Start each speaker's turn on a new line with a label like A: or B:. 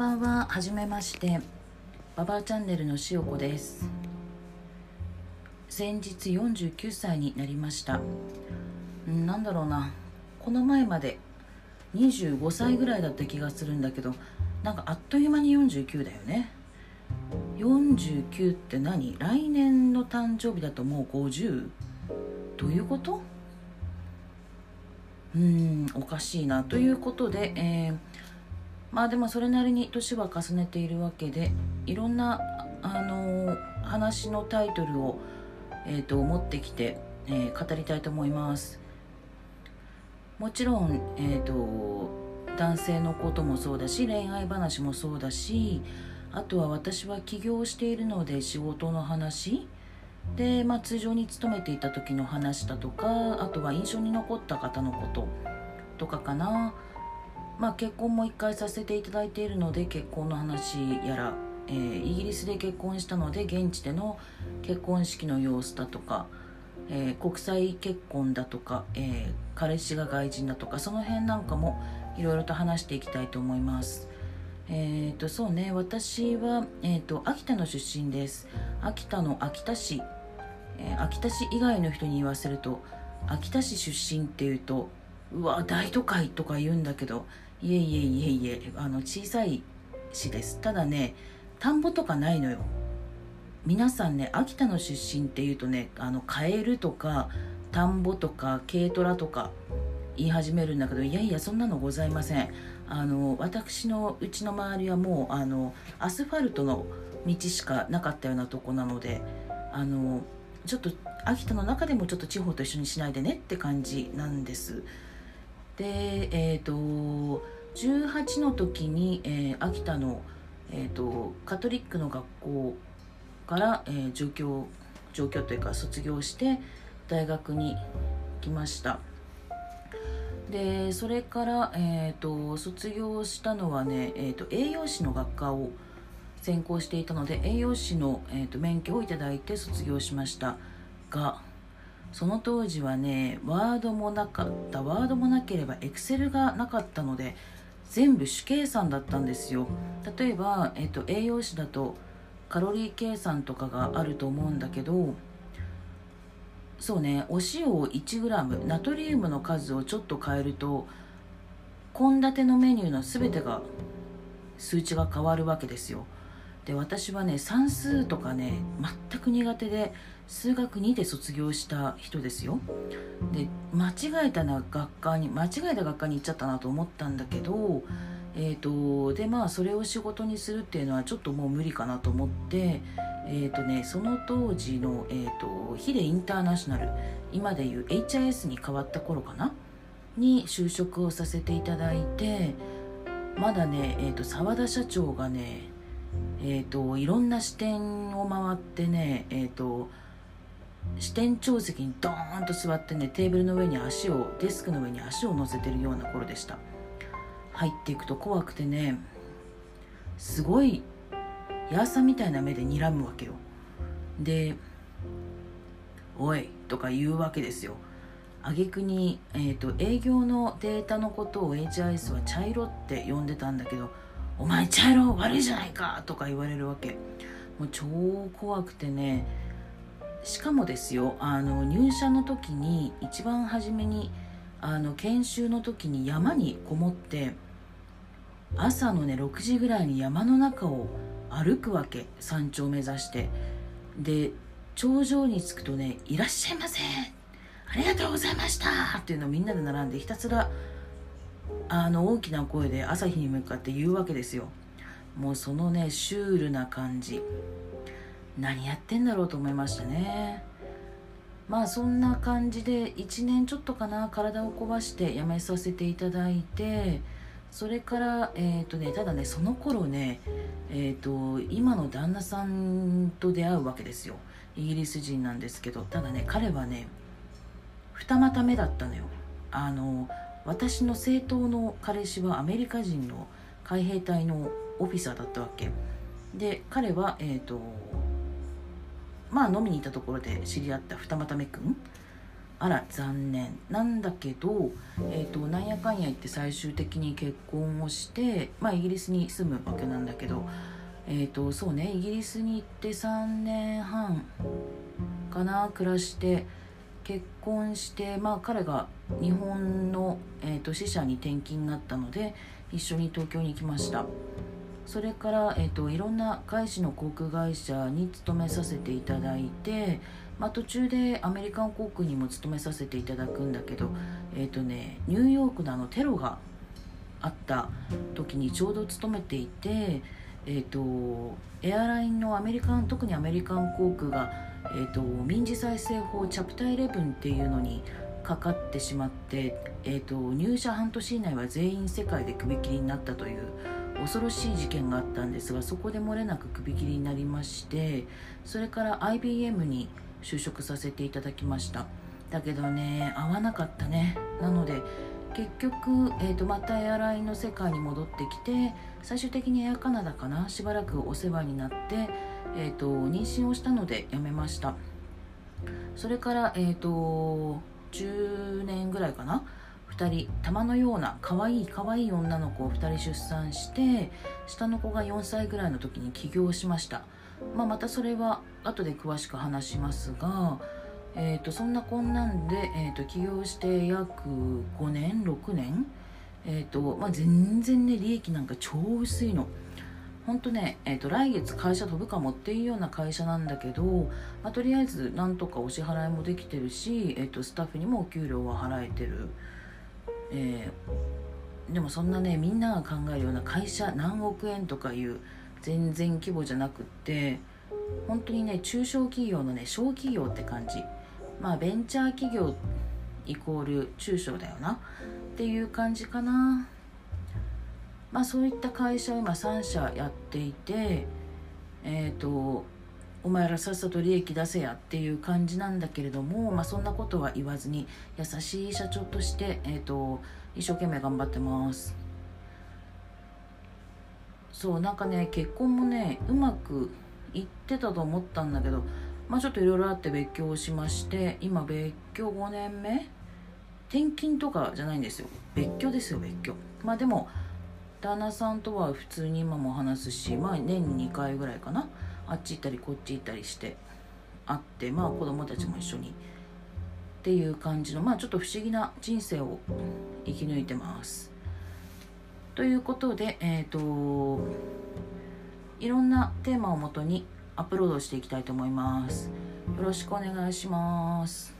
A: ばんは。はじめまして。ババアチャンネルのしおこです。先日49歳になりました。んなんだろうな。この前まで25歳ぐらいだった気がするんだけどなんかあっという間に49だよね。49って何？来年の誕生日だともう50どういうこと？うんおかしいな。ということで、えー、まあでもそれなりに年は重ねているわけでいろんな、あのー、話のタイトルを、えーと、持ってきて、えー、語りたいと思います。もちろん、えーと、男性のこともそうだし恋愛話もそうだしあとは私は起業しているので仕事の話。で、まあ、通常に勤めていた時の話だとかあとは印象に残った方のこととかかな。まあ、結婚も1回させていただいているので結婚の話やら、えー、イギリスで結婚したので現地での結婚式の様子だとか、えー、国際結婚だとか、えー、彼氏が外人だとかその辺なんかもいろいろと話していきたいと思います。えーとそうね私は、えーと、秋田の出身です秋田の秋田市、えー、秋田市以外の人に言わせると秋田市出身っていうとうわ大都会とか言うんだけどいえいえいえいえあの小さい市です。ただね田んぼとかないのよ。皆さんね秋田の出身っていうとねあのカエルとか田んぼとか軽トラとか言い始めるんだけどいやいやそんなのございません。あの私のうちの周りはもうあのアスファルトの道しかなかったようなとこなのであのちょっと秋田の中でもちょっと地方と一緒にしないでねって感じなんです。でえっ、ー、と18の時に、えー、秋田の、えーと、カトリックの学校から、えー、上京上京というか卒業して大学に来ました。でそれから、えーと、卒業したのはね、えーと、栄養士の学科を専攻していたので栄養士の、えー、と免許をいただいて卒業しましたがその当時はねワードもなかったワードもなければエクセルがなかったので全部主計算だったんですよ。例えば、えっと、栄養士だとカロリー計算とかがあると思うんだけどそうねお塩を 1g ナトリウムの数をちょっと変えると献立のメニューの全てが数値が変わるわけですよ。で私はね算数とかね全く苦手で数学2で卒業した人ですよ。で間違えたな学科に間違えた学科に行っちゃったなと思ったんだけどえーと、でまあそれを仕事にするっていうのはちょっともう無理かなと思ってえーとね、その当時の、えーと、ヒデインターナショナル今でいう HIS に変わった頃かな？に就職をさせていただいてまだね、えーと澤田社長がねえーと、いろんな視点を回ってね、えーと、視点長席にドーンと座ってねテーブルの上に足をデスクの上に足を乗せてるような頃でした。入っていくと怖くてねすごいヤーサみたいな目で睨むわけよ。で「おい」とか言うわけですよ。挙句に、えーと営業のデータのことを HIS は茶色って呼んでたんだけどお前茶色悪いじゃないかとか言われるわけ。もう超怖くてね。しかもですよあの入社の時に一番初めにあの研修の時に山にこもって朝のね6時ぐらいに山の中を歩くわけ。山頂を目指して。で頂上に着くとね「いらっしゃいませ。ありがとうございました」っていうのをみんなで並んでひたすらあの大きな声で朝日に向かって言うわけですよ。もうそのねシュールな感じ。何やってんだろうと思いましたね。まあそんな感じで1年ちょっとかな体を壊して辞めさせていただいてそれからえっ、ー、とねただねその頃ねえっ、ー、と今の旦那さんと出会うわけですよ。イギリス人なんですけど。ただね彼はね二股目だったのよ。あの私の政党の彼氏はアメリカ人の海兵隊のオフィサーだったわけ。で彼はえっ、ー、とまあ飲みに行ったところで知り合った二股目くん。あら残念。なんだけど、えーと、なんやかんや言って最終的に結婚をして、まあ、イギリスに住むわけなんだけど、えーと、そうねイギリスに行って3年半かな暮らして結婚して、まあ、彼が日本の、えーと、支社に転勤になったので一緒に東京に行きました。それから、えーといろんな外資の航空会社に勤めさせていただいてまあ、途中でアメリカン航空にも勤めさせていただくんだけど、えーとね、ニューヨークのあのテロがあった時にちょうど勤めていて、えーと、エアラインのアメリカン特にアメリカン航空が、えーと、民事再生法チャプター11っていうのにかかってしまって、えーと入社半年以内は全員世界で首切りになったという恐ろしい事件があったんですがそこで漏れなく首切りになりましてそれから IBM に就職させていただきました。だけどね合わなかったね。なので結局、えーと、またエアラインの世界に戻ってきて最終的にエアカナダかな？しばらくお世話になって、えーと、妊娠をしたので辞めました。それから、えーと、10年ぐらいかな？2人玉のような可愛い可愛い女の子を2人出産して下の子が4歳ぐらいの時に起業しました。まあ、またそれは後で詳しく話しますが、えーと、そんなこんなんで、えーと、起業して約5年6年、えーとまあ、全然ね利益なんか超薄いの。本当ね、えーと、来月会社飛ぶかもっていうような会社なんだけど、まあ、とりあえずなんとかお支払いもできてるし、えーと、スタッフにもお給料は払えてる、えー、でもそんなねみんなが考えるような会社何億円とかいう全然規模じゃなくって本当にね中小企業のね小企業って感じ。まあベンチャー企業イコール中小だよな。っていう感じかな。まあそういった会社を今3社やっていてえっ、ー、とお前らさっさと利益出せやっていう感じなんだけれども、まあ、そんなことは言わずに優しい社長として、えーと一生懸命頑張ってます。そうなんかね結婚もねうまくいってたと思ったんだけどまあちょっといろいろあって別居をしまして今別居5年目？転勤とかじゃないんですよ。別居ですよ別居。まあでも旦那さんとは普通に今も話すしまあ年に2回ぐらいかなあっち行ったりこっち行ったりして会ってまあ子供たちも一緒にっていう感じのまあちょっと不思議な人生を生き抜いてますということで、えっ、ー、と、いろんなテーマをもとにアップロードしていきたいと思います。よろしくお願いします。